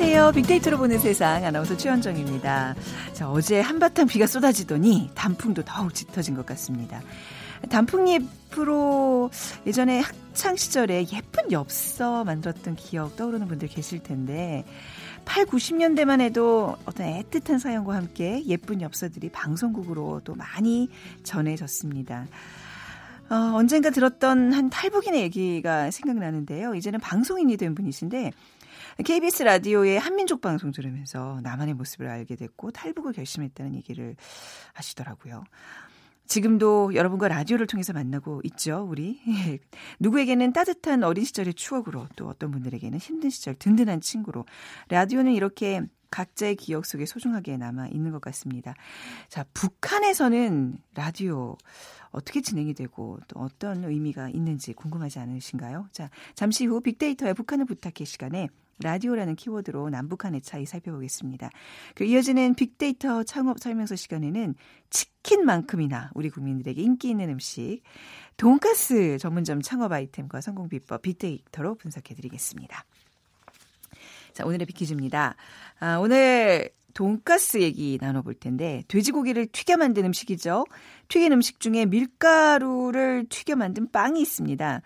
안녕하세요. 빅데이터로 보는 세상 아나운서 최현정입니다. 자, 어제 한바탕 비가 쏟아지더니 단풍도 더욱 짙어진 것 같습니다. 단풍잎으로 예전에 학창 시절에 예쁜 엽서 만들었던 기억 떠오르는 분들 계실 텐데 8, 90년대만 해도 어떤 애틋한 사연과 함께 예쁜 엽서들이 방송국으로 또 많이 전해졌습니다. 어, 언젠가 들었던 한 탈북인의 얘기가 생각나는데요. 이제는 방송인이 된 분이신데 KBS 라디오의 한민족 방송 들으면서 나만의 모습을 알게 됐고 탈북을 결심했다는 얘기를 하시더라고요. 지금도 여러분과 라디오를 통해서 만나고 있죠, 우리. 누구에게는 따뜻한 어린 시절의 추억으로 또 어떤 분들에게는 힘든 시절 든든한 친구로 라디오는 이렇게 각자의 기억 속에 소중하게 남아 있는 것 같습니다. 자, 북한에서는 라디오 어떻게 진행이 되고 또 어떤 의미가 있는지 궁금하지 않으신가요? 자, 잠시 후 빅데이터의 북한을 부탁해 시간에 라디오라는 키워드로 남북한의 차이 살펴보겠습니다. 그 이어지는 빅데이터 창업 설명서 시간에는 치킨만큼이나 우리 국민들에게 인기 있는 음식 돈가스 전문점 창업 아이템과 성공 비법 빅데이터로 분석해 드리겠습니다. 자, 오늘의 빅퀴즈입니다. 아, 오늘 돈가스 얘기 나눠볼 텐데 돼지고기를 튀겨 만든 음식이죠. 튀긴 음식 중에 밀가루를 튀겨 만든 빵이 있습니다.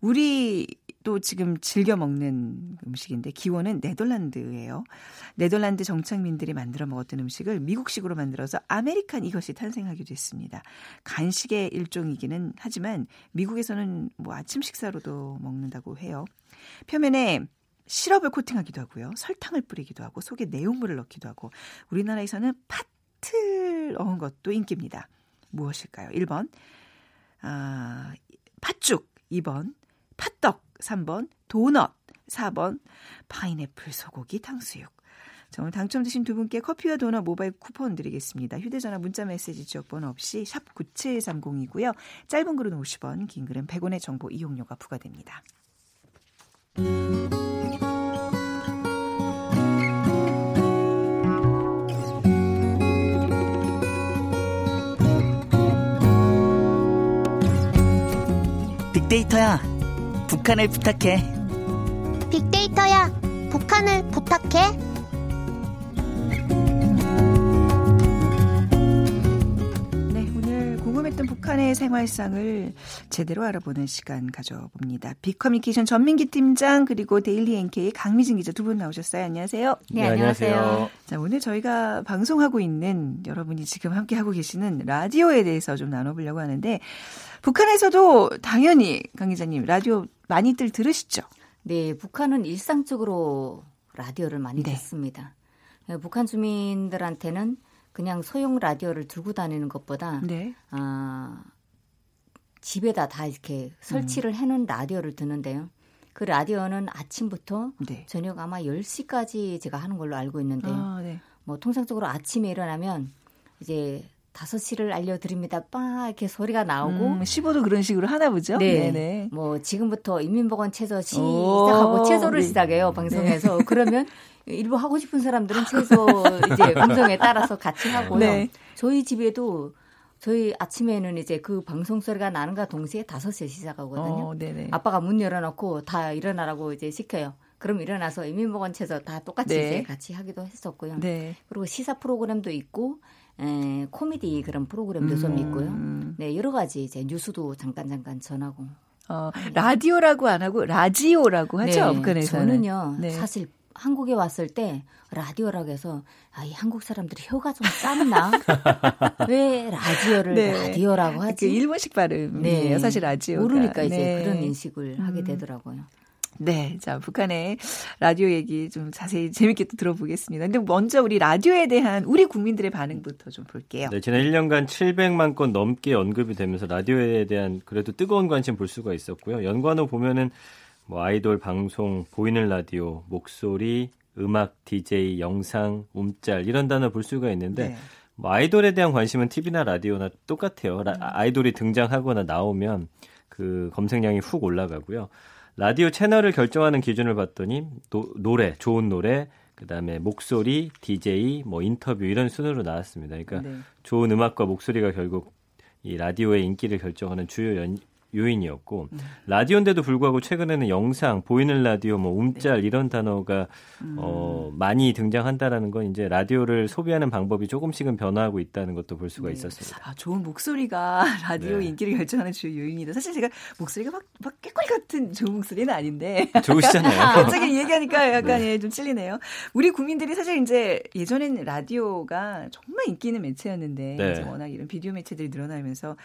우리 또 지금 즐겨 먹는 음식인데 기원은 네덜란드예요. 네덜란드 정착민들이 만들어 먹었던 음식을 미국식으로 만들어서 American 이것이 탄생하기도 했습니다. 간식의 일종이기는 하지만 미국에서는 뭐 아침 식사로도 먹는다고 해요. 표면에 시럽을 코팅하기도 하고요. 설탕을 뿌리기도 하고 속에 내용물을 넣기도 하고 우리나라에서는 팥을 넣은 것도 인기입니다. 무엇일까요? 1번 아, 팥죽 2번 팥떡 3번 도넛 4번 파인애플 소고기 탕수육 자, 오늘 당첨되신 두 분께 커피와 도넛 모바일 쿠폰 드리겠습니다. 휴대전화 문자메시지 지역번호 없이 샵 9730이고요. 짧은 글은 50원, 긴 글은 100원의 정보 이용료가 부과됩니다. 빅데이터야, 북한을 부탁해. 빅데이터야, 북한을 부탁해. 북한의 생활상을 제대로 알아보는 시간 가져봅니다. 빅커뮤니케이션 전민기 팀장 그리고 데일리 NK 강미진 기자 두 분 나오셨어요. 안녕하세요. 네, 안녕하세요. 자, 오늘 저희가 방송하고 있는 여러분이 지금 함께 하고 계시는 라디오에 대해서 좀 나눠보려고 하는데 북한에서도 당연히 강 기자님 라디오 많이들 들으시죠? 네, 북한은 일상적으로 라디오를 많이 네. 듣습니다. 예, 북한 주민들한테는 그냥 소형 라디오를 들고 다니는 것보다 네. 아, 집에다 다 이렇게 음. 설치를 해놓은 라디오를 듣는데요. 그 라디오는 아침부터 네. 저녁 아마 10시까지 제가 하는 걸로 알고 있는데요. 아, 네. 뭐 통상적으로 아침에 일어나면 이제 5시를 알려드립니다. 빠 이렇게 소리가 나오고 음, 15도 그런 식으로 하나 보죠? 네. 네네. 뭐 지금부터 인민보건 체조 오, 시작하고 체조를 네. 시작해요 방송에서 그러면 일부 하고 싶은 사람들은 체조 이제 방송에 따라서 같이 하고요. 네. 저희 집에도 저희 아침에는 이제 그 방송 소리가 나는가 동시에 5시에 시작하거든요. 어. 아빠가 문 열어놓고 다 일어나라고 이제 시켜요. 그럼 일어나서 인민보건 체조 다 똑같이 네. 이제 같이 하기도 했었고요. 네. 그리고 시사 프로그램도 있고 에, 코미디 그런 프로그램도 좀 있고요. 음. 네, 여러 가지 이제 뉴스도 잠깐 잠깐 전하고. 어, 라디오라고 안 하고 라지오라고 하죠. 네, 저는요, 네. 사실 한국에 왔을 때 라디오라고 해서 아, 이 한국 사람들이 혀가 좀 짧나? 왜 라지오를 네. 라디오라고 그 하지? 일본식 발음이에요, 사실 라지오가. 모르니까 이제 네. 그런 인식을 하게 음. 되더라고요. 네, 자 북한의 라디오 얘기 좀 자세히 재밌게 또 들어보겠습니다. 근데 먼저 우리 라디오에 대한 우리 국민들의 반응부터 좀 볼게요. 네, 지난 1년간 700만 건 넘게 언급이 되면서 라디오에 대한 그래도 뜨거운 관심 볼 수가 있었고요. 연관어 보면은 뭐 아이돌 방송, 보이는 라디오, 목소리, 음악, DJ, 영상, 움짤 이런 단어 볼 수가 있는데 네. 뭐 아이돌에 대한 관심은 TV나 라디오나 똑같아요. 라- 아이돌이 등장하거나 나오면 그 검색량이 훅 올라가고요. 라디오 채널을 결정하는 기준을 봤더니 노, 노래, 좋은 노래, 그다음에 목소리, DJ, 뭐 인터뷰 이런 순으로 나왔습니다. 그러니까 네. 좋은 음악과 목소리가 결국 이 라디오의 인기를 결정하는 주요 연, 요인이었고 음. 라디오인데도 불구하고 최근에는 영상, 보이는 라디오, 뭐 움짤 네. 이런 단어가 음. 어, 많이 등장한다라는 건 이제 라디오를 소비하는 방법이 조금씩은 변화하고 있다는 것도 볼 수가 네. 있었습니다. 아, 좋은 목소리가 라디오 네. 인기를 결정하는 주요 요인이다. 사실 제가 목소리가 막, 막 깨꼬리 같은 좋은 목소리는 아닌데. 좋으시잖아요. 갑자기 얘기하니까 약간 예, 좀 찔리네요. 우리 국민들이 사실 이제 예전엔 라디오가 정말 인기 있는 매체였는데 네. 워낙 이런 비디오 매체들이 늘어나면서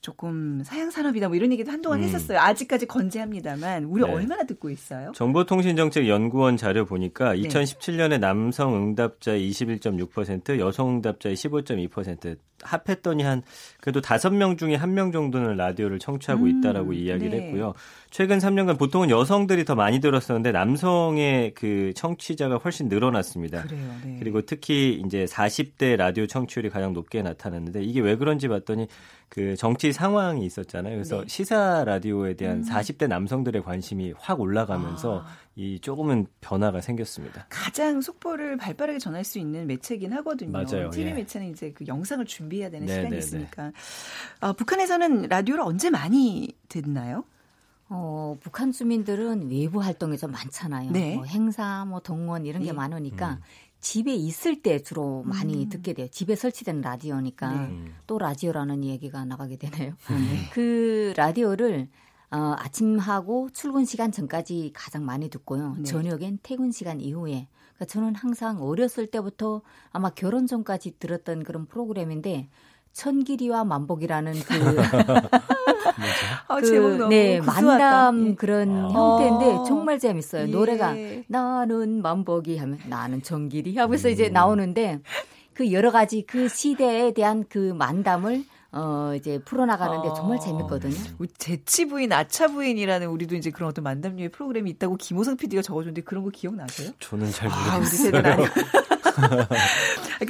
조금 사양 산업이다 뭐 이런 얘기도 한동안 음. 했었어요. 아직까지 건재합니다만 우리 네. 얼마나 듣고 있어요? 정보통신정책연구원 자료 보니까 네. 2017년에 남성 응답자의 21.6%, 여성 응답자의 15.2% 합했더니 한 그래도 다섯 명 중에 한 명 정도는 라디오를 청취하고 음, 있다라고 이야기를 네. 했고요. 최근 3년간 보통은 여성들이 더 많이 들었었는데 남성의 그 청취자가 훨씬 늘어났습니다. 그래요. 네. 그리고 특히 이제 40대 라디오 청취율이 가장 높게 나타났는데 이게 왜 그런지 봤더니 그 정치 상황이 있었잖아요. 그래서 네. 시사 라디오에 대한 음. 40대 남성들의 관심이 확 올라가면서 아. 이 조금은 변화가 생겼습니다. 가장 속보를 발빠르게 전할 수 있는 매체긴 하거든요. 맞아요. TV 예. 매체는 이제 그 영상을 준비해야 되는 네, 시간이 네, 있으니까. 아, 북한에서는 라디오를 언제 많이 듣나요? 어, 북한 주민들은 외부 활동이 좀 많잖아요. 네. 뭐 행사, 뭐 동원 이런 게 네. 많으니까 음. 집에 있을 때 주로 많이 음. 듣게 돼요. 집에 설치된 라디오니까 네. 음. 또 라디오라는 얘기가 나가게 되네요. 그 라디오를 어, 아침하고 출근 시간 전까지 가장 많이 듣고요. 네. 저녁엔 퇴근 시간 이후에. 그러니까 저는 항상 어렸을 때부터 아마 결혼 전까지 들었던 그런 프로그램인데 천길이와 만복이라는 그 아, 그, 제목 너무 네. 만담 예. 그런 아. 형태인데 어. 정말 재밌어요. 예. 노래가 나는 만복이 하면 나는 정길이 하면서 이제 음. 나오는데 그 여러 가지 그 시대에 대한 그 만담을 어 이제 풀어나가는데 어. 정말 재밌거든요. 우리 재치 부인, 아차 부인이라는 우리도 이제 그런 어떤 만담류의 프로그램이 있다고 김호성 PD가 적어줬는데 그런 거 기억나세요? 저는 잘 아, 우리 모르겠어요. 세대는 아니야.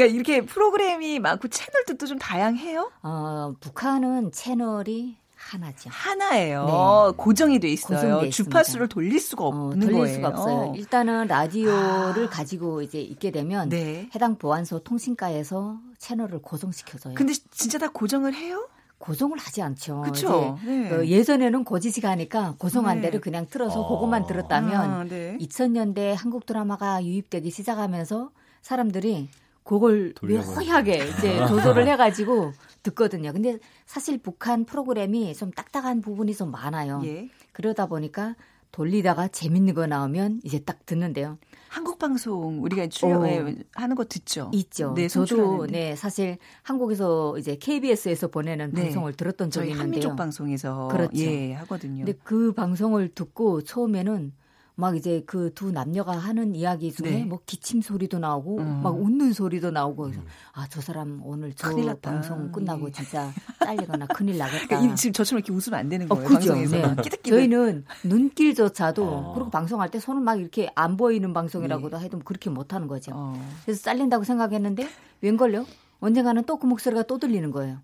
그러니까 이렇게 프로그램이 많고 채널들도 좀 다양해요? 어 북한은 채널이 하나죠. 하나예요. 네. 고정이 돼 있어요. 주파수를 돌릴 수가 어, 없는 돌릴 거예요. 수가 없어요. 일단은 라디오를 아. 가지고 이제 있게 되면 네. 해당 보안소 통신과에서 채널을 고정시켜줘요. 근데 진짜 다 고정을 해요? 고정을 하지 않죠. 그쵸? 이제 네. 어, 예전에는 고지식하니까 고정한 네. 대로 그냥 틀어서 어. 그것만 들었다면 아, 네. 2000년대 한국 드라마가 유입되기 시작하면서 사람들이 그걸. 묘하게 이제 조절을 해가지고 듣거든요. 근데 사실 북한 프로그램이 좀 딱딱한 부분이 좀 많아요. 예. 그러다 보니까 돌리다가 재밌는 거 나오면 이제 딱 듣는데요. 한국 방송 우리가 출연하는 거 듣죠. 있죠. 네, 저도. 네 사실 한국에서 이제 KBS에서 보내는 네. 방송을 들었던 적이 있는데요. 한민족 방송에서 그렇죠. 예 하거든요. 근데 그 방송을 듣고 처음에는 막 이제 그 두 남녀가 하는 이야기 중에 네. 뭐 기침 소리도 나오고 음. 막 웃는 소리도 나오고 그래서 아 저 사람 오늘 저. 방송 끝나고 예. 진짜 잘리거나 큰일 나겠다. 그러니까 이- 지금 저처럼 이렇게 웃으면 안 되는 어, 거예요. 그죠. 방송에서 네. 저희는 눈길조차도 어. 그리고 방송할 때 손을 막 이렇게 안 보이는 방송이라고도 해도 그렇게 못 하는 거죠. 네. 어. 그래서 잘린다고 생각했는데 웬걸요? 언젠가는 또 그 목소리가 또 들리는 거예요.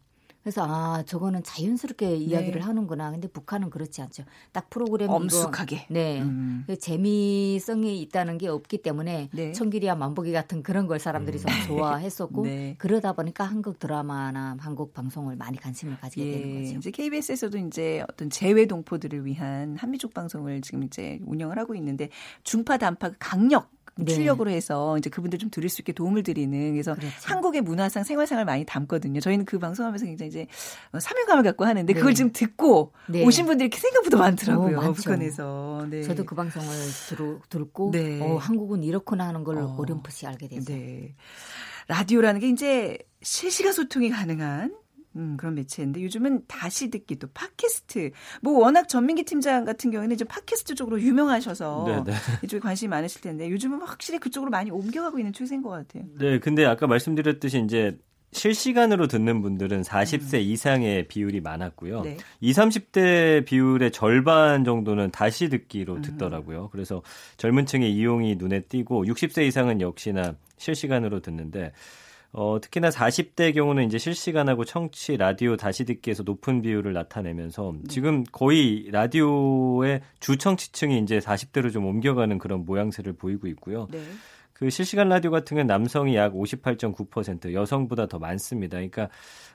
그래서 아 저거는 자연스럽게 이야기를 하는구나. 근데 북한은 그렇지 않죠. 딱 프로그램 엄숙하게. 네. 음. 그 재미성이 있다는 게 없기 때문에 네. 청길이와 만보기 같은 그런 걸 사람들이 좀 좋아했었고 네. 그러다 보니까 한국 드라마나 한국 방송을 많이 관심을 가지게 되는 예, 거죠. 이제 KBS에서도 이제 어떤 재외 동포들을 위한 한미족 방송을 지금 이제 운영을 하고 있는데 중파 단파 강력 네. 출력으로 해서 이제 그분들 좀 들을 수 있게 도움을 드리는 그래서 그렇죠. 한국의 문화상 생활상을 많이 담거든요. 저희는 그 방송하면서 굉장히 이제 어, 사명감을 갖고 하는데 그걸 네. 지금 듣고 네. 오신 분들이 생각보다 많더라고요. 어. 북한에서. 네. 저도 그 방송을 들, 듣고 네. 어, 한국은 이렇구나 하는 걸 어. 어렴풋이 알게 됐어요. 네. 라디오라는 게 이제 실시간 소통이 가능한 음, 그런 매체인데 요즘은 다시 듣기 또 팟캐스트 뭐 워낙 전민기 팀장 같은 경우에는 이제 팟캐스트 쪽으로 유명하셔서 네, 네. 이쪽에 관심이 많으실 텐데 요즘은 확실히 그쪽으로 많이 옮겨가고 있는 추세인 것 같아요. 네, 근데 아까 말씀드렸듯이 이제 실시간으로 듣는 분들은 40세 이상의 비율이 많았고요. 음. 네. 20, 30대 비율의 절반 정도는 다시 듣기로 듣더라고요. 그래서 젊은 층의 이용이 눈에 띄고 60세 이상은 역시나 실시간으로 듣는데 어, 특히나 40대 경우는 이제 실시간하고 청취, 라디오 다시 듣기에서 높은 비율을 나타내면서 지금 거의 라디오의 주 청취층이 이제 40대로 좀 옮겨가는 그런 모양새를 보이고 있고요. 네. 그 실시간 라디오 같은 경우는 남성이 약 58.9%, 여성보다 더 많습니다. 그러니까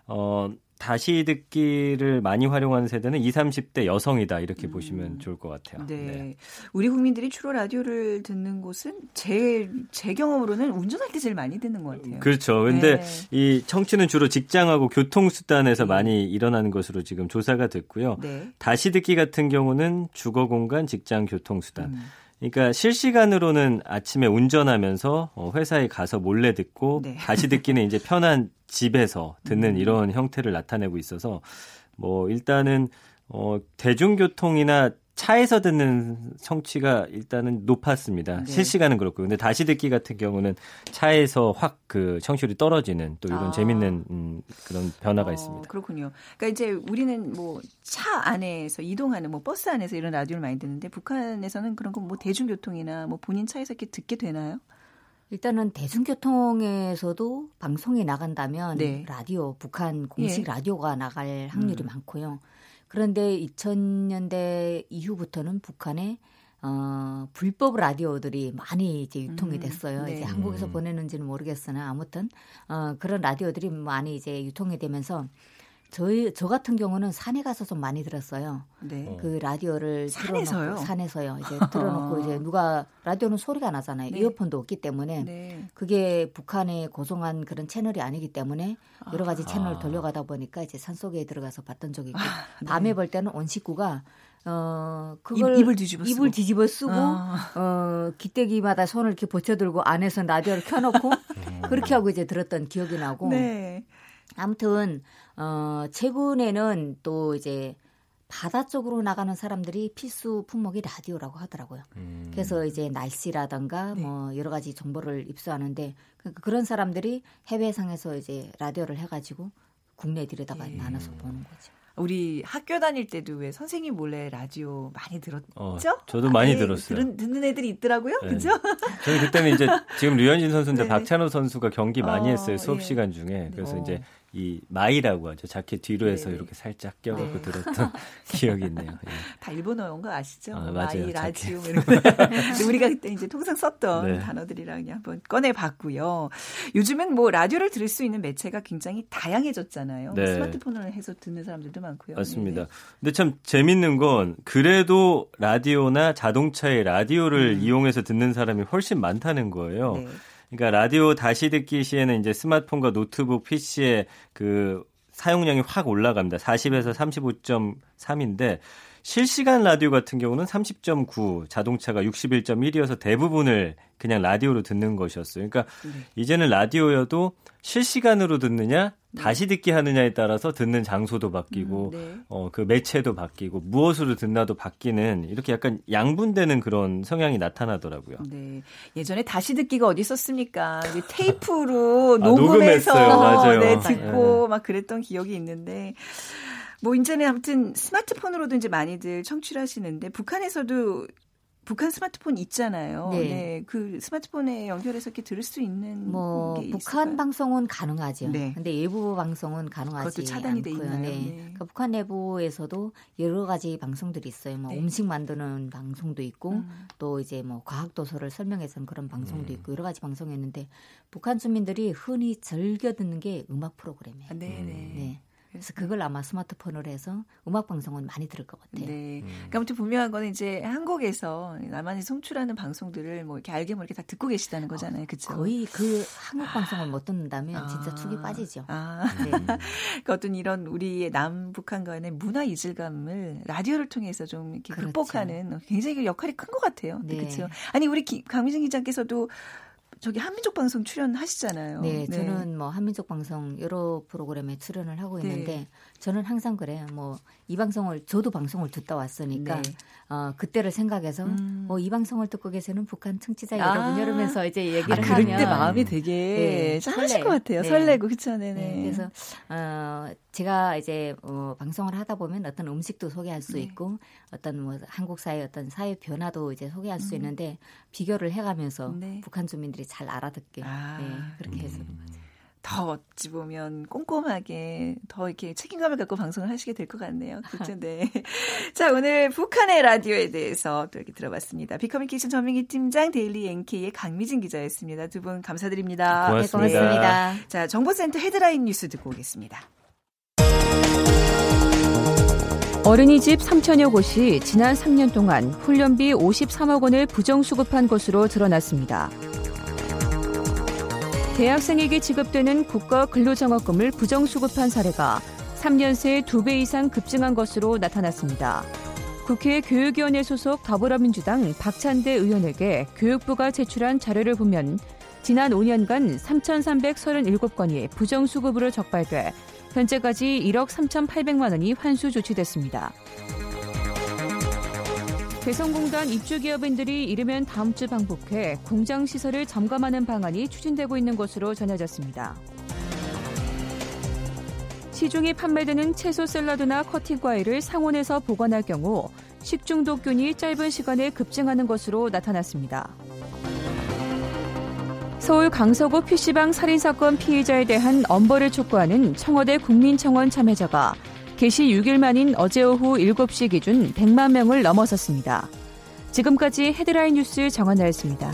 어 다시 듣기를 많이 활용하는 세대는 20, 30대 여성이다 이렇게 음. 보시면 좋을 것 같아요. 네. 네. 우리 국민들이 주로 라디오를 듣는 곳은 제, 제 경험으로는 운전할 때 제일 많이 듣는 것 같아요. 그렇죠. 근데 네. 이 청취는 주로 직장하고 교통수단에서 네. 많이 일어나는 것으로 지금 조사가 됐고요. 네. 다시 듣기 같은 경우는 주거 공간, 직장, 교통수단. 음. 그러니까 실시간으로는 아침에 운전하면서 어, 회사에 가서 몰래 듣고 네. 다시 듣기는 이제 편한 집에서 듣는 음. 이런 형태를 나타내고 있어서 뭐 일단은 어 대중교통이나 차에서 듣는 청취가 일단은 높았습니다. 네. 실시간은 그렇고 근데 다시 듣기 같은 경우는 차에서 확 그 청취율이 떨어지는 또 이런 아. 재밌는 음, 그런 변화가 어, 있습니다. 그렇군요. 그러니까 이제 우리는 뭐 차 안에서 이동하는 뭐 버스 안에서 이런 라디오를 많이 듣는데 북한에서는 그런 거 뭐 대중교통이나 뭐 본인 차에서 이렇게 듣게 되나요? 일단은 대중교통에서도 방송이 나간다면 네. 라디오 북한 공식 예. 라디오가 나갈 확률이 음. 많고요. 그런데 2000년대 이후부터는 북한에 어, 불법 라디오들이 많이 이제 유통이 음, 됐어요. 음, 네. 이제 한국에서 음. 보내는지는 모르겠으나 아무튼 어, 그런 라디오들이 많이 이제 유통이 되면서 저희 저 같은 경우는 산에 가서 좀 많이 들었어요. 네. 그 라디오를 산에서요? 틀어놓고 산에서요. 이제 틀어놓고 이제 누가 라디오는 소리가 나잖아요. 네. 이어폰도 없기 때문에 네. 그게 북한의 고성한 그런 채널이 아니기 때문에 여러 가지 채널 을 아. 돌려가다 보니까 이제 산 속에 들어가서 봤던 적이 있고 아, 네. 밤에 볼 때는 온 식구가 어 그걸 입, 을 뒤집어 쓰고 입을 뒤집어 쓰고 아. 어 기대기마다 손을 이렇게 보쳐들고 안에서 라디오를 켜놓고 음. 그렇게 하고 이제 들었던 기억이 나고 네. 아무튼 어, 최근에는 또 이제 바다 쪽으로 나가는 사람들이 필수 품목이 라디오라고 하더라고요. 음. 그래서 이제 날씨라든가 네. 뭐 여러 가지 정보를 입수하는데 그, 그런 사람들이 해외상에서 이제 라디오를 해가지고 국내 들여다가 네. 나눠서 보는 거죠. 우리 학교 다닐 때도 왜 선생님 몰래 라디오 많이 들었죠? 어, 저도 많이 아, 네. 들었어요. 들은, 듣는 애들이 있더라고요. 네. 그죠? 저희 그때는 이제 지금 류현진 선수인데 네. 박찬호 선수가 경기 많이 어, 했어요. 수업 예. 시간 중에. 그래서 어. 이제 이 마이라고 하죠. 자켓 뒤로 해서 네. 이렇게 살짝 껴갖고 네. 들었던 기억이 있네요. 예. 다 일본어인 거 아시죠? 아, 마이, 라지오 이런 우리가 그때 이제 통상 썼던 네. 단어들이랑 그냥 한번 꺼내봤고요. 요즘은 뭐 라디오를 들을 수 있는 매체가 굉장히 다양해졌잖아요. 네. 스마트폰을 해서 듣는 사람들도 많고요. 맞습니다. 네 근데 참 재밌는 건 그래도 라디오나 자동차의 라디오를 음. 이용해서 듣는 사람이 훨씬 많다는 거예요. 네. 그러니까 라디오 다시 듣기 시에는 이제 스마트폰과 노트북, PC의 그 사용량이 확 올라갑니다. 40에서 35.3인데 실시간 라디오 같은 경우는 30.9, 자동차가 61.1이어서 대부분을 그냥 라디오로 듣는 것이었어요. 그러니까 네. 이제는 라디오여도 실시간으로 듣느냐 네. 다시 듣기 하느냐에 따라서 듣는 장소도 바뀌고 음, 네. 어그 매체도 바뀌고 무엇으로 듣나도 바뀌는 이렇게 약간 양분되는 그런 성향이 나타나더라고요. 네. 예전에 다시 듣기가 어디 있었습니까? 테이프로 아, 녹음해서 네, 듣고 네. 막 그랬던 기억이 있는데 뭐 이제는 아무튼 스마트폰으로도 이제 많이들 청취를 하시는데 북한에서도 북한 스마트폰 있잖아요. 네. 네. 그 스마트폰에 연결해서 이렇게 들을 수 있는 뭐 북한 있을까요? 방송은 가능하죠. 네. 근데 외부 방송은 가능하지 그것도 차단이 않고요. 네. 네. 그러니까 북한 내부에서도 여러 가지 방송들이 있어요. 뭐 네. 음식 만드는 방송도 있고 음. 또 이제 뭐 과학 도서를 설명해서는 그런 방송도 음. 있고 여러 가지 방송이 있는데 북한 주민들이 흔히 즐겨 듣는 게 음악 프로그램이에요. 아, 네, 네. 네. 그래서 그걸 아마 스마트폰으로 해서 음악 방송은 많이 들을 것 같아요. 네. 음. 그러니까 아무튼 분명한 거는 이제 한국에서 나만이 송출하는 방송들을 뭐 이렇게 알게 모르게 다 듣고 계시다는 거잖아요. 그렇죠? 거의 그 한국 방송을 못 듣는다면 아. 진짜 축이 빠지죠. 아. 네. 그러니까 어떤 이런 우리의 남북한 간의 문화 이질감을 라디오를 통해서 좀 이렇게 그렇죠. 극복하는 굉장히 역할이 큰 것 같아요. 네. 그렇죠. 아니 우리 강민정 기자께서도 저기 한민족 방송 출연하시잖아요. 네, 네, 저는 뭐 한민족 방송 여러 프로그램에 출연을 하고 네. 있는데 네. 저는 항상 그래요. 뭐 이 방송을 저도 방송을 듣다 왔으니까 네. 어, 그때를 생각해서 음. 어, 이 방송을 듣고 계시는 북한 청취자 아. 여러분 이러면서 이제 얘기를 아, 하면 그때 마음이 되게 네, 짠하실 것 같아요. 네. 설레고 그쵸, 네네. 네, 그래서 어, 제가 이제 어, 방송을 하다 보면 어떤 음식도 소개할 수 네. 있고 어떤 뭐 한국 사회 어떤 사회 변화도 이제 소개할 수 음. 있는데 비교를 해가면서 네. 북한 주민들이 잘 알아듣게 아. 네, 그렇게 해서. 음. 더 어찌 보면 꼼꼼하게 더 이렇게 책임감을 갖고 방송을 하시게 될 것 같네요. 그렇죠, 네. 자, 오늘 북한의 라디오에 대해서 또 이렇게 들어봤습니다. 비커뮤니케이션 전민기 팀장 데일리 NK의 강미진 기자였습니다. 두 분 감사드립니다. 고맙습니다. 네, 고맙습니다. 자, 정보센터 헤드라인 뉴스 듣고 오겠습니다. 어린이집 3천여 곳이 지난 3년 동안 훈련비 53억 원을 부정수급한 것으로 드러났습니다. 대학생에게 지급되는 국가 근로장학금을 부정수급한 사례가 3년 새 2배 이상 급증한 것으로 나타났습니다. 국회 교육위원회 소속 더불어민주당 박찬대 의원에게 교육부가 제출한 자료를 보면 지난 5년간 3,337건이 부정수급으로 적발돼 현재까지 1억 3,800만 원이 환수 조치됐습니다. 대성공단 입주기업인들이 이르면 다음 주 방북해 공장 시설을 점검하는 방안이 추진되고 있는 것으로 전해졌습니다. 시중에 판매되는 채소 샐러드나 커팅 과일을 상온에서 보관할 경우 식중독균이 짧은 시간에 급증하는 것으로 나타났습니다. 서울 강서구 PC방 살인사건 피해자에 대한 엄벌을 촉구하는 청와대 국민청원 참여자가 개시 6일 만인 어제 오후 7시 기준 100만 명을 넘어섰습니다. 지금까지 헤드라인 뉴스 정한나였습니다.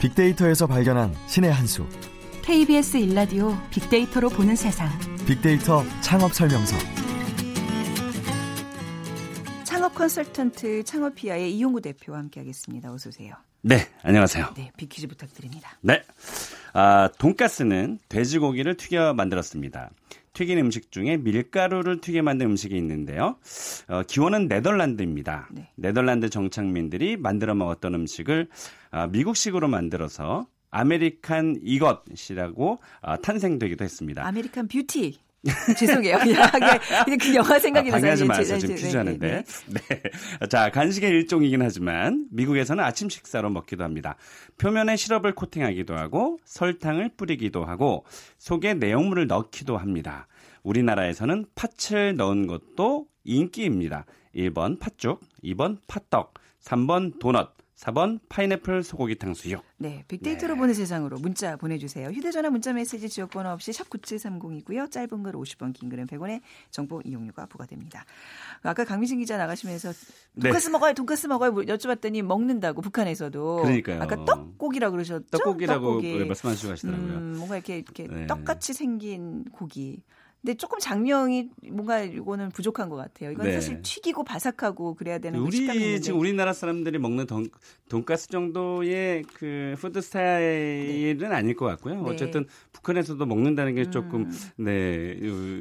빅데이터에서 발견한 신의 한 수. KBS 일라디오 빅데이터로 보는 세상. 빅데이터 창업 설명서. 컨설턴트 창업피아의 이용구 대표와 함께하겠습니다. 어서 오세요. 네, 안녕하세요. 네, 빅퀴즈 부탁드립니다. 네. 아, 돈가스는 돼지고기를 튀겨 만들었습니다. 튀긴 음식 중에 밀가루를 튀겨 만든 음식이 있는데요. 어, 기원은 네덜란드입니다. 네. 네덜란드 정착민들이 만들어 먹었던 음식을 아, 미국식으로 만들어서 American 이것이라고 아, 탄생되기도 했습니다. American Beauty. 죄송해요. 그냥 그 영화 생각이 나서. 아, 방해하지 마세요. 지금 퀴즈 하는데. 네, 네. 네. 자, 간식의 일종이긴 하지만 미국에서는 아침 식사로 먹기도 합니다. 표면에 시럽을 코팅하기도 하고 설탕을 뿌리기도 하고 속에 내용물을 넣기도 합니다. 우리나라에서는 팥을 넣은 것도 인기입니다. 1번 팥죽, 2번 팥떡, 3번 도넛, 4번 파인애플 소고기 탕수육. 네, 빅데이터로 네. 보는 세상으로 문자 보내주세요. 휴대전화 문자 메시지 지역번호 없이 샵 9730이고요. 짧은 글 50원, 긴 글은 100원의 정보 이용료가 부과됩니다. 아까 강미진 기자 나가시면서 네. 돈가스 네. 먹어요, 돈가스 먹어요 여쭤봤더니 먹는다고 북한에서도. 그러니까요. 아까 떡고기라고 그러셨죠? 떡고기라고 떡고기. 말씀하시고 하시더라고요. 음, 뭔가 이렇게, 이렇게 네. 떡같이 생긴 고기. 근데 조금 설명이 뭔가 이거는 부족한 것 같아요. 이건 네. 사실 튀기고 바삭하고 그래야 되는 우리 식감이 지금 우리나라 사람들이 먹는 돈, 돈가스 정도의 그 food 스타일은 네. 아닐 것 같고요. 네. 어쨌든 북한에서도 먹는다는 게 조금 음. 네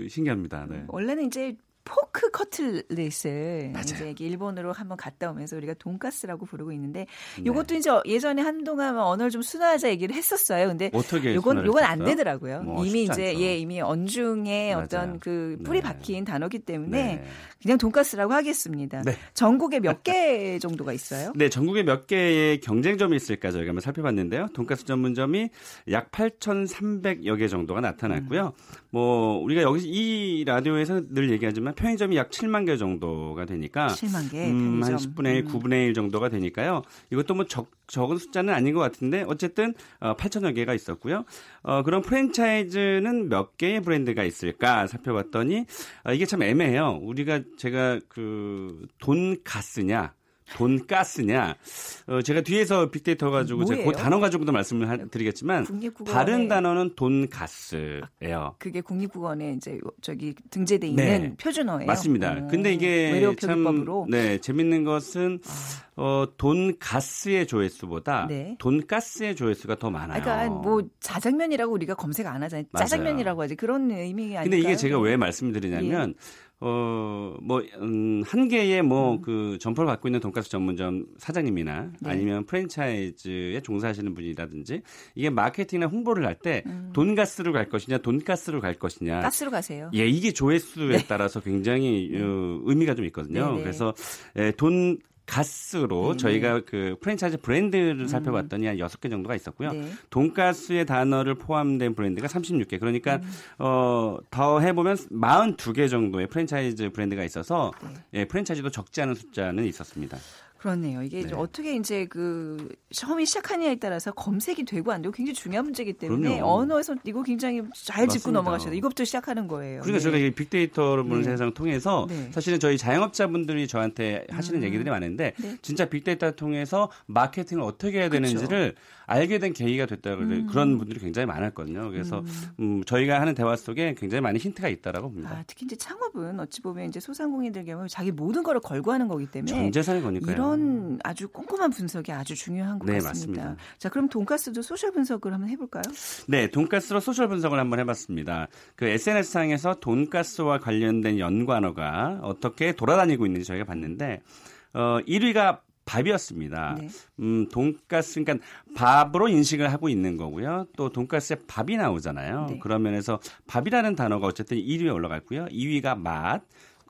신기합니다. 네. 원래는 이제 pork cutlet을 맞아요. 이제 일본으로 한번 갔다 오면서 우리가 돈가스라고 부르고 있는데 이것도 네. 이제 예전에 한동안 언어를 좀 순화하자 얘기를 했었어요. 근데 어떻게 요건 요건 안 되더라고요. 뭐 이미 이제 않죠. 예 이미 언중에 맞아요. 어떤 그 뿌리 네. 박힌 단어기 때문에 네. 그냥 돈가스라고 하겠습니다. 네. 전국에 몇 개 정도가 있어요? 네, 전국에 몇 개의 경쟁점이 있을까 저희가 한번 살펴봤는데요. 돈가스 전문점이 약 8,300여 개 정도가 나타났고요. 음. 뭐 우리가 여기서 이 라디오에서 늘 얘기하지만 편의점이 약 7만 개 정도가 되니까 7만 개 음, 한 10분의 1, 음. 9분의 1 정도가 되니까요. 이것도 뭐 적, 적은 숫자는 아닌 것 같은데 어쨌든 어, 8천여 개가 있었고요. 어, 그럼 프랜차이즈는 몇 개의 브랜드가 있을까 살펴봤더니 어, 이게 참 애매해요. 우리가 제가 그 돈가스냐 돈가스냐? 어, 제가 뒤에서 빅데이터 가지고 제가 그 단어 가지고도 말씀을 하, 드리겠지만 다른 단어는 돈가스예요. 아, 그게 국립국어에 이제 저기 등재돼 있는 네. 표준어예요. 맞습니다. 오, 근데 이게 참 네, 재밌는 것은 아. 어, 돈가스의 조회수보다 네. 돈가스의 조회수가 더 많아요. 그러니까 뭐 자장면이라고 우리가 검색 안 하잖아요. 짜장면이라고 하지 그런 의미 아니에요. 근데 이게 제가 왜 말씀드리냐면 예. 어, 뭐, 음, 한 개의 뭐, 음. 그, 점포를 갖고 있는 돈가스 전문점 사장님이나 네. 아니면 프랜차이즈에 종사하시는 분이라든지 이게 마케팅이나 홍보를 할때 음. 돈가스로 갈 것이냐, 돈가스로 갈 것이냐. 가스로 가세요. 예, 이게 조회수에 네. 따라서 굉장히 어, 의미가 좀 있거든요. 네네. 네. 그래서 예, 돈 가스로 네. 저희가 그 프랜차이즈 브랜드를 음. 살펴봤더니 한 6개 정도가 있었고요. 네. 돈가스의 단어를 포함된 브랜드가 36개. 그러니까 음. 어, 더 해보면 42개 정도의 프랜차이즈 브랜드가 있어서 네. 예, 프랜차이즈도 적지 않은 숫자는 있었습니다. 그렇네요. 이게 네. 어떻게 이제 그 처음이 시작하느냐에 따라서 검색이 되고 안 되고 굉장히 중요한 문제이기 때문에 그럼요. 언어에서 이거 굉장히 잘 짚고 넘어가셔야 돼요. 이것부터 시작하는 거예요. 그러니까 네. 저희가 빅데이터를 보는 네. 세상을 통해서 네. 사실은 저희 자영업자분들이 저한테 하시는 음. 얘기들이 많은데 네. 진짜 빅데이터를 통해서 마케팅을 어떻게 해야 되는지를 그렇죠. 알게 된 계기가 됐다 음. 그런 분들이 굉장히 많았거든요. 그래서 음. 음. 저희가 하는 대화 속에 굉장히 많은 힌트가 있다라고 봅니다. 아, 특히 이제 창업은 어찌 보면 이제 소상공인들 경우 자기 모든 거를 걸고 하는 거기 때문에 전 재산이 거니까요. 이런 아주 꼼꼼한 분석이 아주 중요한 것 네, 같습니다. 맞습니다. 자, 그럼 돈가스도 social 분석을 한번 해볼까요? 네, 돈가스로 social 분석을 한번 해봤습니다. 그 SNS상에서 돈가스와 관련된 연관어가 어떻게 돌아다니고 있는지 저희가 봤는데 어, 1위가 밥이었습니다. 네. 음, 돈가스, 그러니까 밥으로 인식을 하고 있는 거고요. 또 돈가스에 밥이 나오잖아요. 네. 그런 면에서 밥이라는 단어가 어쨌든 1위에 올라갔고요. 2위가 맛,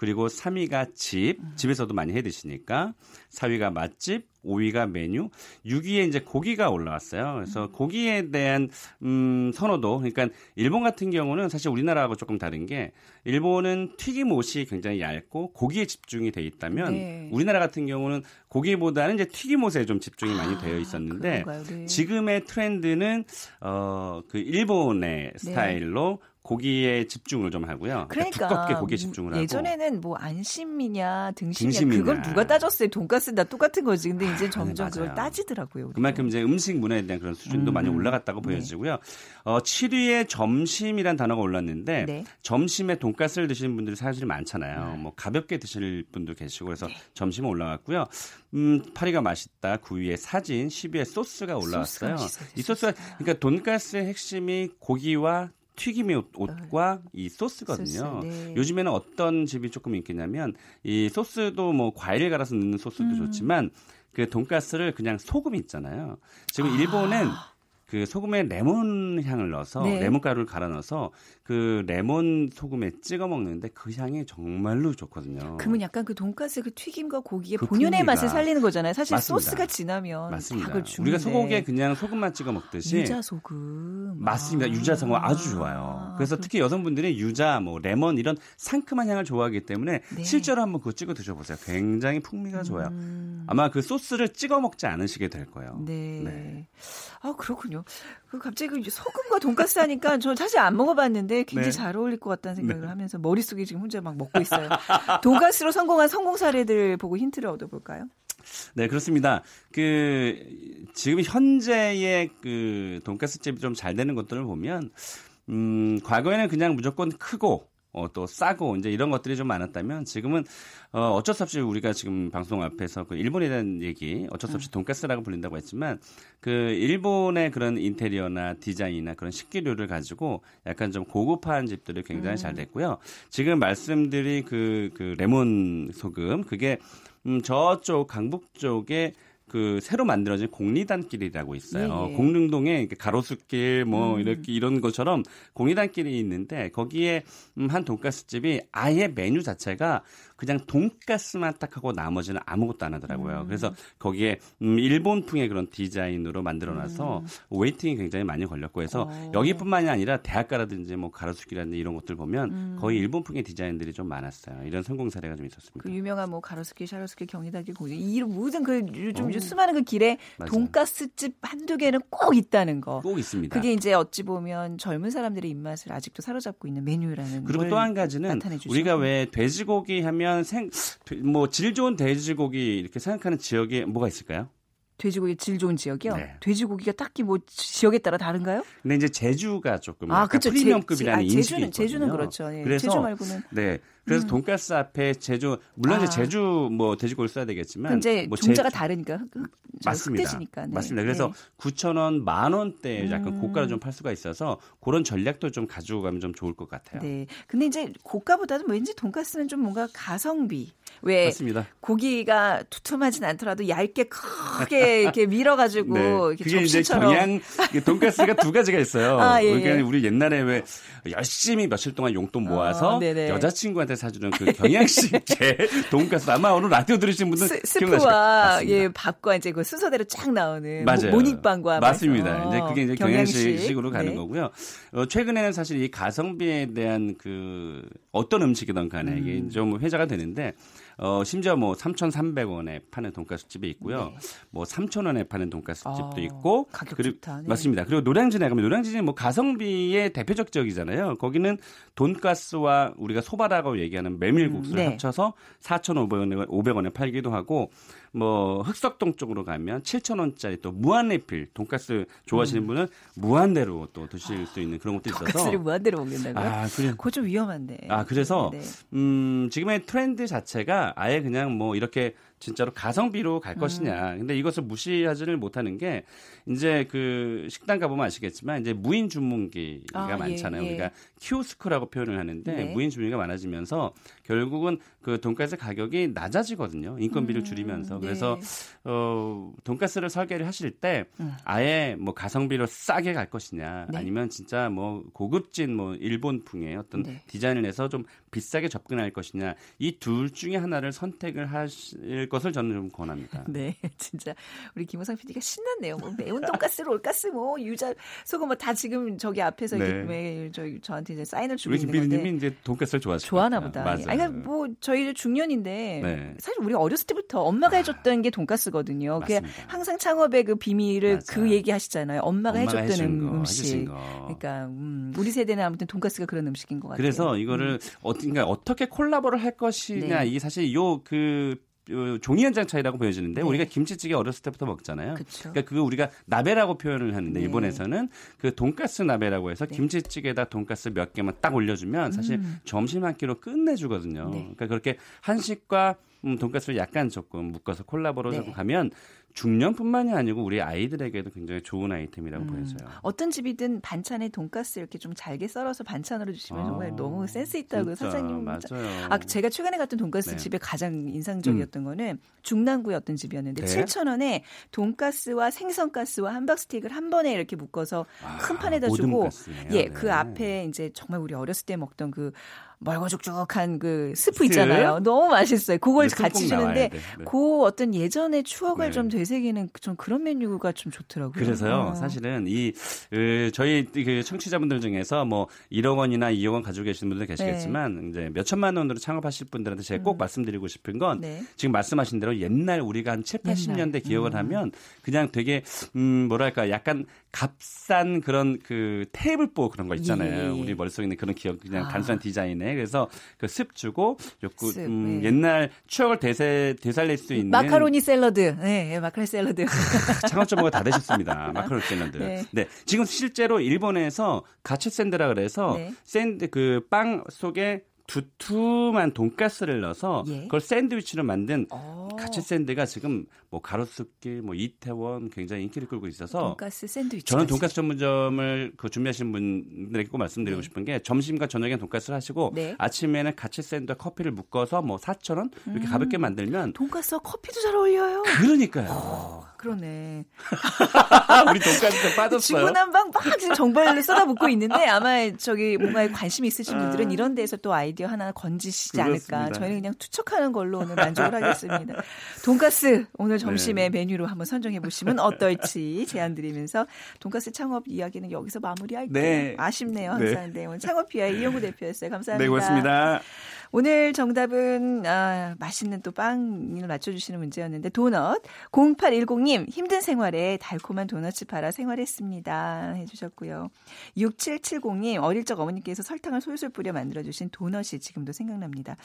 그리고 3위가 집, 음. 집에서도 많이 해 드시니까 4위가 맛집, 5위가 메뉴, 6위에 이제 고기가 올라왔어요. 그래서 음. 고기에 대한 음 선호도 그러니까 일본 같은 경우는 사실 우리나라하고 조금 다른 게 일본은 튀김옷이 굉장히 얇고 고기에 집중이 돼 있다면 네. 우리나라 같은 경우는 고기보다는 이제 튀김옷에 좀 집중이 많이 아, 되어 있었는데 네. 지금의 트렌드는 어그 일본의 네. 스타일로 고기에 집중을 좀 하고요. 그러니까, 그러니까 두껍게 고기에 집중을 하고. 예전에는 뭐 안심이냐 등심이냐, 등심이냐. 그걸 누가 따졌어요. 돈가스 다 똑같은 거지. 근데 이제 아, 점점 아, 그걸 따지더라고요. 우리가. 그만큼 이제 음식 문화에 대한 그런 수준도 음. 많이 올라갔다고 네. 보여지고요. 어, 7위에 점심이란 단어가 올랐는데 네. 점심에 돈가스를 드시는 분들이 사실 많잖아요. 네. 뭐 가볍게 드실 분도 계시고 그래서 네. 점심은 올라갔고요. 음, 8위가 맛있다. 9위에 사진, 10위에 소스가 올라왔어요. 소스가 이 소스가 그러니까 돈가스의 핵심이 고기와 튀김의 옷 과 이 소스거든요. 소스, 네. 요즘에는 어떤 집이 조금 있겠냐면 이 소스도 뭐 과일 갈아서 넣는 소스도 음. 좋지만 그 돈가스를 그냥 소금 있잖아요. 지금 아. 일본은 그 소금에 레몬 향을 넣어서 네. 레몬 가루를 갈아 넣어서 그 레몬 소금에 찍어 먹는데 그 향이 정말로 좋거든요. 그러면 약간 그 돈가스 그 튀김과 고기의 그 본연의. 맛을 살리는 거잖아요. 사실 맞습니다. 소스가 진하면 맞습니다. 우리가 소고기에 그냥 소금만 찍어 먹듯이 유자 소금 맞습니다. 아. 유자 소금 아주 좋아요. 그래서 특히 여성분들이 유자, 뭐 레몬 이런 상큼한 향을 좋아하기 때문에 네. 실제로 한번 그거 찍어 드셔보세요. 굉장히 풍미가 좋아요. 음. 아마 그 소스를 찍어 먹지 않으시게 될 거예요. 네. 네. 아 그렇군요. 그 갑자기 그 소금과 돈가스 하니까 저 사실 안 먹어봤는데 굉장히 네. 잘 어울릴 것 같다는 생각을 네. 하면서 머릿속에 지금 혼자 막 먹고 있어요. 돈가스로 성공한 성공 사례들 보고 힌트를 얻어볼까요? 네, 그렇습니다. 그 지금 현재의 그 돈가스 집이 좀 잘 되는 것들을 보면 음, 과거에는 그냥 무조건 크고 어, 또 싸고 이제 이런 것들이 좀 많았다면 지금은 어, 어쩔 수 없이 우리가 지금 방송 앞에서 그 일본에 대한 얘기 어쩔 수 없이 음. 돈가스라고 불린다고 했지만 그 일본의 그런 인테리어나 디자인이나 그런 식기류를 가지고 약간 좀 고급한 집들이 굉장히 음. 잘 됐고요. 지금 말씀드린 그, 그 레몬 소금 그게 음, 저쪽 강북 쪽에 그 새로 만들어진 공리단길이라고 있어요. 예, 예. 공릉동에 가로수길 뭐 음. 이렇게 이런 것처럼 공리단길이 있는데 거기에 음, 한 돈가스 집이 아예 메뉴 자체가 그냥 돈가스만 딱 하고 나머지는 아무것도 안 하더라고요. 음. 그래서 거기에 음, 일본풍의 그런 디자인으로 만들어놔서 음. waiting이 굉장히 많이 걸렸고 해서 어. 여기뿐만이 아니라 대학가라든지 뭐 가로수길이라든지 이런 것들 보면 음. 거의 일본풍의 디자인들이 좀 많았어요. 이런 성공 사례가 좀 있었습니다. 그 유명한 뭐 가로수길, 샤로수길, 경리단길, 고이 모든 그 요즘 어. 수많은 그 길에 돈가스집 한두 개는 꼭 있다는 거. 꼭 있습니다. 그게 이제 어찌 보면 젊은 사람들의 입맛을 아직도 사로잡고 있는 메뉴라는 그리고 또 한 가지는 우리가 왜 돼지고기 하면 그러면 생, 뭐, 질 좋은 돼지고기 이렇게 생각하는 지역에 뭐가 있을까요? 돼지고기 질 좋은 지역이요? 네. 돼지고기가 딱히 뭐 지역에 따라 다른가요? 근데 이제 제주가 조금 아, 그렇죠. 프리미엄급이라는 아, 인식이 제주는, 있거든요. 제주는 그렇죠. 예. 그래서 제주 말고는 네. 그래서 음. 돈가스 앞에 제주 물론 아. 이제 제주 뭐 돼지고기를 써야 되겠지만 이제 뭐 종자가 제... 다르니까 맞습니다. 흑돼지니까. 네. 맞습니다. 그래서 네. 9천 원, 만 원대 약간 음. 고가로 좀 팔 수가 있어서 그런 전략도 좀 가지고 가면 좀 좋을 것 같아요. 네. 근데 이제 고가보다는 왠지 돈가스는 좀 뭔가 가성비. 왜 맞습니다. 고기가 두툼하진 않더라도 얇게 크게 이렇게 밀어가지고 네. 이렇게 그게 접시처럼. 이제 경양 돈가스가 두 가지가 있어요. 아, 예, 그러니까 예. 우리 옛날에 왜 열심히 며칠 동안 용돈 모아서 아, 여자친구한테 때 사주는 그 경양식집 돈가스 아마 오늘 라디오 들으신 분들 스, 프와 예, 밥과 이제 그 순서대로 쫙 나오는 맞아요. 모닝빵과 맞습니다. 이제 그게 이제 경양식으로 가는 네. 거고요. 어, 최근에는 사실 이 가성비에 대한 그 어떤 음식이든 간에 이게 음. 좀 회자가 되는데 어, 심지어 뭐 3,300원에 파는 돈가스 집이 있고요. 네. 뭐 3,000원에 파는 돈가스 집도 어, 있고. 가격 그리고, 좋다. 네. 맞습니다. 그리고 노량진에 가면 노량진이 뭐 가성비의 대표적 지역이잖아요. 거기는 돈가스와 우리가 소바라고 얘기하는 메밀국수를 음, 네. 합쳐서 4,500원에 500원에 팔기도 하고 뭐 흑석동 쪽으로 가면 7,000원짜리 또 무한 리필 돈가스 좋아하시는 음. 분은 무한대로 또 드실 수 있는 그런 것도 있어서 돈가스를 무한대로 먹는다고요? 아, 그래. 그거 좀 위험한데. 아, 그래서 네. 음, 지금의 트렌드 자체가 아예 그냥 뭐 이렇게 진짜로 가성비로 갈 음. 것이냐. 근데 이것을 무시하지를 못하는 게 이제 그 식당 가보면 아시겠지만 이제 무인 주문기가 아, 예, 많잖아요. 예, 예. 우리가 키오스크라고 표현을 하는데 네. 무인 주문기가 많아지면서 결국은 그 돈가스 가격이 낮아지거든요. 인건비를 음, 줄이면서. 그래서 네. 어 돈가스를 설계를 하실 때 음. 아예 뭐 가성비로 싸게 갈 것이냐 네. 아니면 진짜 뭐 고급진 뭐 일본풍의 어떤 네. 디자인을 내서 좀 비싸게 접근할 것이냐 이 둘 중에 하나를 선택을 하실 것을 저는 좀 권합니다. 네, 진짜 우리 김호상 PD가 신났네요. 뭐 매운 돈가스, 롤가스, 뭐 유자 소금 뭐 다 지금 저기 앞에서 네. 저 저한테 이제 사인을 주고 있는 건데. 우리 이제 돈가스를 좋아하시죠. 좋아하나 보다. 맞아요. 아니 그러니까 뭐 저희 중년인데 네. 사실 우리 어렸을 때부터 엄마가 해줬던 게 돈가스거든요. 그게 항상 창업의 그 비밀을 그 맞아요. 그 얘기하시잖아요. 엄마가, 엄마가 해줬던 음, 음식. 그러니까 음, 우리 세대는 아무튼 돈가스가 그런 음식인 것 같아요. 그래서 이거를 음. 어, 그러니까 어떻게 콜라보를 할 것이냐 네. 이게 사실 요그 종이 한 장 차이라고 보여지는데 네. 우리가 김치찌개 어렸을 때부터 먹잖아요. 그쵸. 그러니까 그거 우리가 나베라고 표현을 하는데 네. 일본에서는 그 돈가스 나베라고 해서 네. 김치찌개에다 돈가스 몇 개만 딱 올려주면 사실 음. 점심 한 끼로 끝내주거든요. 네. 그러니까 그렇게 한식과 음, 돈가스를 약간 조금 묶어서 콜라보로 네. 가면 중년뿐만이 아니고 우리 아이들에게도 굉장히 좋은 아이템이라고 음, 보여져요. 어떤 집이든 반찬에 돈가스 이렇게 좀 잘게 썰어서 반찬으로 주시면 아, 정말 너무 센스 있다고 사장님. 맞아요. 아 제가 최근에 갔던 돈가스 네. 집에 가장 인상적이었던 음. 거는 중랑구의 어떤 집이었는데 네. 7천 원에 돈가스와 생선가스와 함박스틱을 한 번에 이렇게 묶어서 아, 큰 판에다 주고 예, 그 네. 그 앞에 이제 정말 우리 어렸을 때 먹던 그 멀고죽죽한 그 스프 있잖아요. 너무 맛있어요. 그걸 같이 주는데 네. 그 어떤 예전의 추억을 네. 좀되 새기는 좀 그런 메뉴가 좀 좋더라고요. 그래서요. 어. 사실은 이 그, 저희 그 청취자분들 중에서 뭐 1억 원이나 2억 원 가지고 계시는 분들 계시겠지만 네. 이제 몇 천만 원으로 창업하실 분들한테 제가 꼭 음. 말씀드리고 싶은 건 네. 지금 말씀하신 대로 옛날 우리가 한 7, 80년대 기억을 음. 하면 그냥 되게 음 뭐랄까 약간 값싼 그런 그 테이블보 그런 거 있잖아요. 예. 우리 머릿속에 있는 그런 기억 그냥 아. 단순한 디자인에 그래서 그 습 주고 요구 음, 네. 옛날 추억을 되새 되살릴 수 있는 마카로니 샐러드. 네, 예, 마카로니 샐러드. 창업 전문가 다 되셨습니다. 마카로니 샐러드. 네. 네. 지금 실제로 일본에서 가츠 샌드라 그래서 네. 샌드 그 빵 속에 두툼한 돈가스를 넣어서 예? 그걸 샌드위치로 만든 오. 가츠 샌드가 지금 뭐 가로수길, 뭐 이태원 굉장히 인기를 끌고 있어서 돈가스 샌드위치. 저는 돈가스 전문점을 그 준비하시는 분들에게 꼭 말씀드리고 네. 싶은 게 점심과 저녁에 돈가스를 하시고 네. 아침에는 가츠 샌드와 커피를 묶어서 뭐 4천 원 이렇게 음. 가볍게 만들면 돈가스와 커피도 잘 어울려요. 그러니까요. 오. 그러네. 우리 돈까스 빠졌어요. 중구난방 막 지금 정발을 쏟아붓고 있는데 아마 저기 뭔가 관심 있으신 분들은 아. 이런 데서 또 아이디어 하나 건지시지 그렇습니다. 않을까. 저희는 그냥 투척하는 걸로 오늘 만족을 하겠습니다. 돈가스 오늘 점심에 네. 메뉴로 한번 선정해 보시면 어떨지 제안 드리면서 돈가스 창업 이야기는 여기서 마무리할게요. 네. 아쉽네요. 항상. 네. 네. 오늘 창업피아의 이영구 대표였어요. 감사합니다. 네, 고맙습니다. 오늘 정답은 아, 맛있는 또 빵을 맞춰주시는 문제였는데 도넛 0810님 힘든 생활에 달콤한 도넛을 팔아 생활했습니다 해주셨고요. 6770님 어릴 적 어머니께서 설탕을 솔솔 뿌려 만들어주신 도넛이 지금도 생각납니다.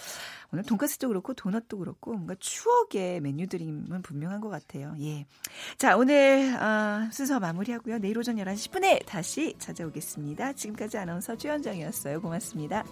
오늘 돈까스도 그렇고 도넛도 그렇고 뭔가 추억의 메뉴들임은 분명한 것 같아요. 예. 자 오늘 아, 순서 마무리하고요. 내일 오전 11시 10분에 다시 찾아오겠습니다. 지금까지 아나운서 최현정이었어요. 고맙습니다.